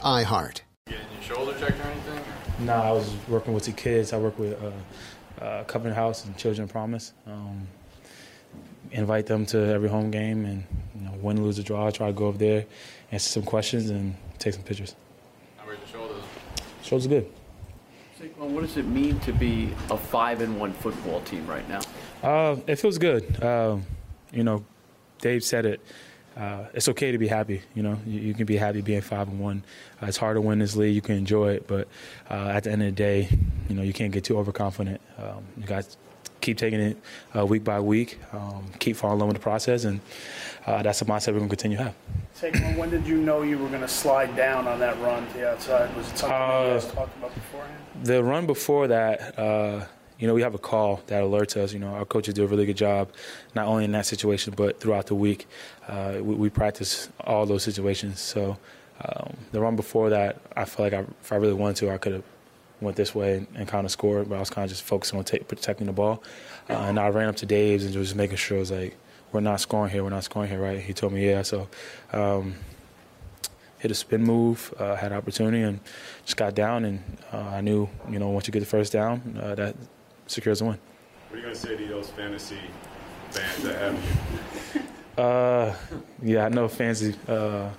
iHeart. Getting your shoulder checked or anything? No, I was working with the kids. I work with uh, uh, Covenant House and Children Promise. Um, invite them to every home game and you know, win, lose, or draw. I try to go up there, answer some questions, and take some pictures. How are your shoulders? Shoulders good. Saquon, what does it mean to be a five and one football team right now? Uh, it feels good. Um, you know, Dave said it. Uh, it's okay to be happy. You know, you, you, can be happy being five and one. Uh, it's hard to win this league. You can enjoy it, but uh, at the end of the day, you know, you can't get too overconfident. Um, you guys keep taking it uh, week by week. Um, keep falling in love with the process, and uh, that's the mindset we're going to continue to have. Saquon, when did you know you were going to slide down on that run to the outside? Was it something you guys talked about beforehand? The run before that you know, we have a call that alerts us. You know, our coaches do a really good job, not only in that situation, but throughout the week. Uh, we, we, practice all those situations. So um, the run before that, I felt like I, if I really wanted to, I could have went this way and, and kind of scored, but I was kind of just focusing on take, protecting the ball. Uh, and I ran up to Dabs and just making sure it was like, we're not scoring here, we're not scoring here, right? He told me, yeah. So um, hit a spin move, uh, had opportunity, and just got down. And uh, I knew, you know, once you get the first down, uh, that secures the win. What are you going to say to those fantasy fans that have you? Uh, yeah, I know fantasy. Uh,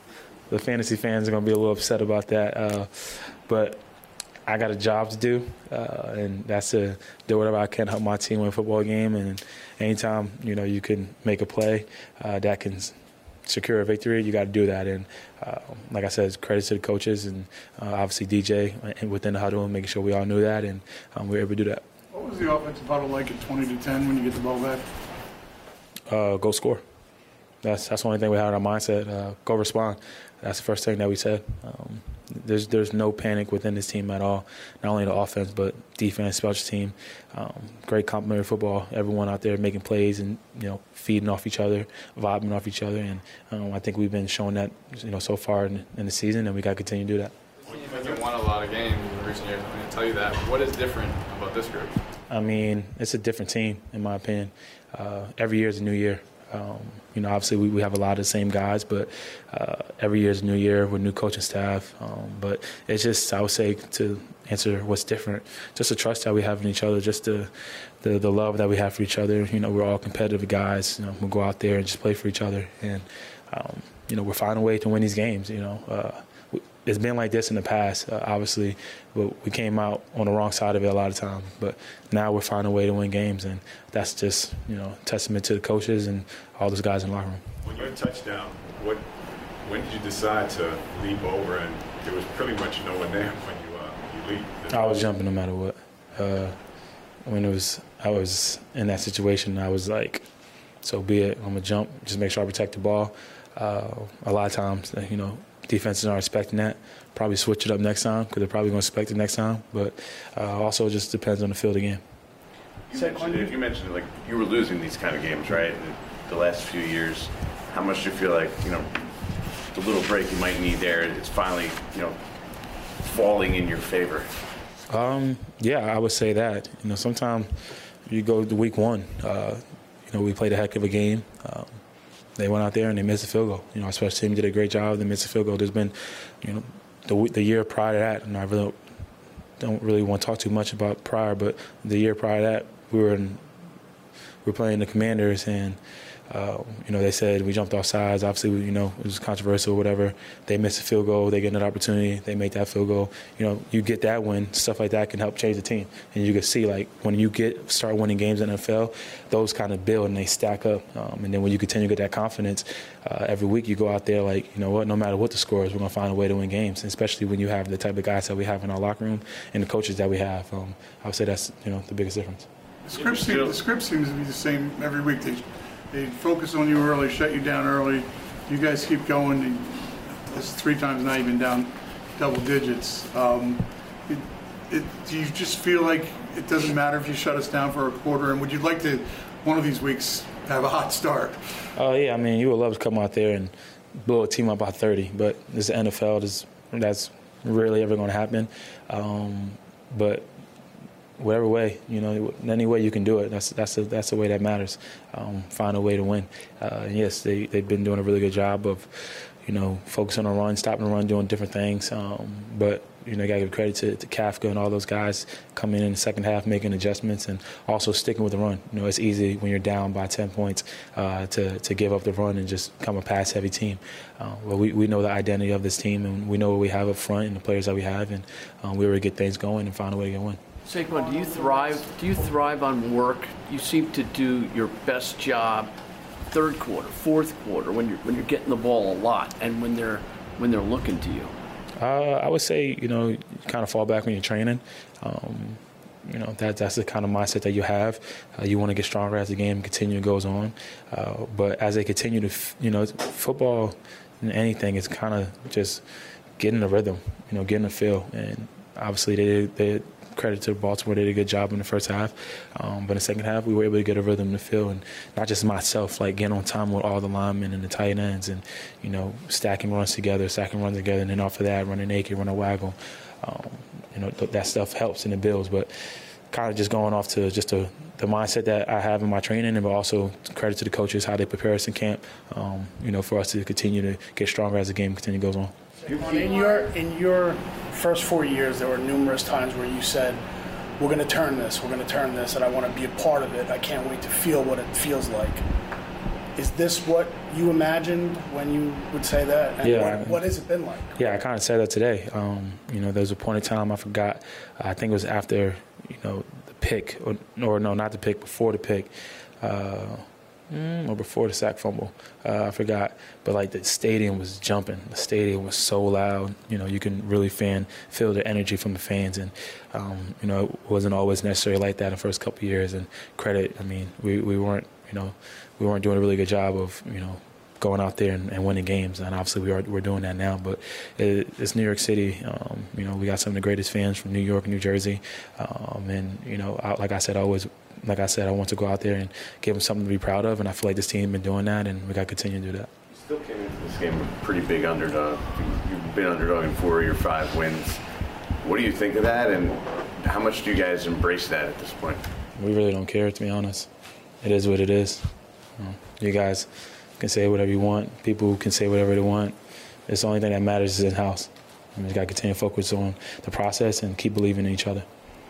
the fantasy fans are going to be a little upset about that, uh, but I got a job to do, uh, and that's to do whatever I can to help my team win a football game. And anytime you know you can make a play uh, that can secure a victory, you got to do that. And uh, like I said, credit to the coaches and uh, obviously DJ and within the huddle, and making sure we all knew that, and um, we were able to do that. What was the offensive huddle like at 20 to 10 when you get the ball back? Uh, go score. That's that's the only thing we had in our mindset. Uh, go respond. That's the first thing that we said. Um, there's there's no panic within this team at all. Not only the offense, but defense, special team. Um, great complementary football. Everyone out there making plays and you know feeding off each other, vibing off each other, and um, I think we've been showing that you know so far in, in the season, and we got to continue to do that. You've won a lot of games in recent years. I'm going to tell you that. What is different about this group? I mean, it's a different team, in my opinion. Uh, every year is a new year. Um, you know, obviously we, we have a lot of the same guys, but uh, every year is a new year with new coaching staff. Um, but it's just, I would say, to answer what's different, just the trust that we have in each other, just the, the, the love that we have for each other. You know, we're all competitive guys. You know, we go out there and just play for each other, and um, you know, we're finding a way to win these games. You know. Uh, it's been like this in the past, uh, obviously, but we came out on the wrong side of it a lot of times. But now we're finding a way to win games, and that's just you know testament to the coaches and all those guys in the locker room. When you had touchdown, what when did you decide to leap over? And there was pretty much no one there when you uh, you leaped. I was jumping no matter what. Uh, when it was I was in that situation, I was like, so be it. I'm gonna jump. Just make sure I protect the ball. Uh, a lot of times, you know, defenses aren't expecting that. Probably switch it up next time because they're probably going to expect it next time. But uh, also, it just depends on the field again. You mentioned, you mentioned like you were losing these kind of games, right? In the last few years, how much do you feel like you know the little break you might need there? It's finally you know falling in your favor. Um, yeah, I would say that. You know, sometimes you go to week one. Uh, you know, we played a heck of a game. Um, they went out there and they missed a field goal. You know, our special team did a great job. They missed a field goal. There's been, you know, the the year prior to that, and I really don't really want to talk too much about prior, but the year prior to that, we were in, we were playing the Commanders, and uh, you know, they said we jumped off sides. Obviously, you know, it was controversial, or whatever. They missed a field goal. They get an opportunity. They make that field goal. You know, you get that win. Stuff like that can help change the team. And you can see, like, when you get start winning games in NFL, those kind of build and they stack up. Um, and then when you continue to get that confidence, uh, every week you go out there like, you know what, no matter what the score is, we're going to find a way to win games. And especially when you have the type of guys that we have in our locker room and the coaches that we have. Um, I would say that's, you know, the biggest difference. The script, seems, the script seems to be the same every week. They, they focus on you early, shut you down early. You guys keep going. This three times you've been down double digits. Um, it, it, do you just feel like it doesn't matter if you shut us down for a quarter? And would you like to, one of these weeks, have a hot start? Oh, uh, yeah. I mean, you would love to come out there and blow a team up by 30, but this NFL, is, that's rarely ever going to happen. Um, but whatever way, you know, any way you can do it. That's that's that's the way that matters. Um, find a way to win. Uh, yes, they they've been doing a really good job of, you know, focusing on run, stopping the run, doing different things. Um, but you know, got to give credit to, to Kafka and all those guys coming in the second half, making adjustments, and also sticking with the run. You know, it's easy when you're down by 10 points uh, to, to give up the run and just come a pass heavy team. Uh, we, we know the identity of this team, and we know what we have up front and the players that we have, and um, we were to get things going and find a way to win. Saquon, do you thrive? Do you thrive on work? You seem to do your best job third quarter, fourth quarter when you're when you're getting the ball a lot, and when they're when they're looking to you. Uh, I would say you know you kind of fall back when you're training. Um, you know that that's the kind of mindset that you have. Uh, you want to get stronger as the game continue goes on, uh, but as they continue to, f- you know, football and anything is kind of just getting the rhythm, you know, getting the feel, and obviously they they credit to Baltimore. They did a good job in the first half. Um, but in the second half, we were able to get a rhythm in the field. And not just myself, like getting on time with all the linemen and the tight ends and, you know, stacking runs together, stacking runs together. And then off of that, running naked, running waggle. Um, you know, th- that stuff helps in the bills. But kind of just going off to just the, the mindset that I have in my training, and but also credit to the coaches how they prepare us in camp. Um, you know, for us to continue to get stronger as the game continue goes on. In your in your first four years, there were numerous times where you said, "We're going to turn this. We're going to turn this, and I want to be a part of it. I can't wait to feel what it feels like." Is this what you imagined when you would say that? And yeah. What, what, has it been like? Yeah, I kind of said that today. Um, you know, there was a point in time I forgot. I think it was after you know the pick, or, or no, not the pick, before the pick. Uh, mm, or before the sack fumble. Uh, I forgot, but like the stadium was jumping. The stadium was so loud. You know, you can really fan feel the energy from the fans, and um, you know, it wasn't always necessarily like that in the first couple years. And credit, I mean, we we weren't, you know, we weren't doing a really good job of, you know, going out there and, and, winning games. And obviously, we are we're doing that now. But it, it's New York City. Um, you know, we got some of the greatest fans from New York, New Jersey, um, and you know, I, like I said, I always. Like I said, I want to go out there and give them something to be proud of, and I feel like this team has been doing that, and we got to continue to do that. You still came into this game a pretty big underdog. You've been underdog in four of your five wins. What do you think of that, and how much do you guys embrace that at this point? We really don't care, to be honest. It is what it is. Um, you guys can say whatever you want. People can say whatever they want. It's the only thing that matters is in house. I mean, you got to continue to focus on the process and keep believing in each other.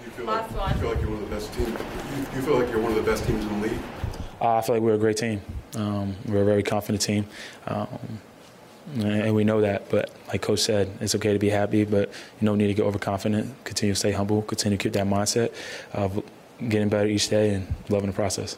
You feel, like, you feel like you're You, feel like you're one of the best teams in the league. Uh, I feel like we're a great team. Um, we're a very confident team. Um, and we know that. But like Coach said, it's okay to be happy, but you don't need to get overconfident. Continue to stay humble. Continue to keep that mindset of getting better each day and loving the process.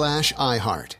slash iHeart.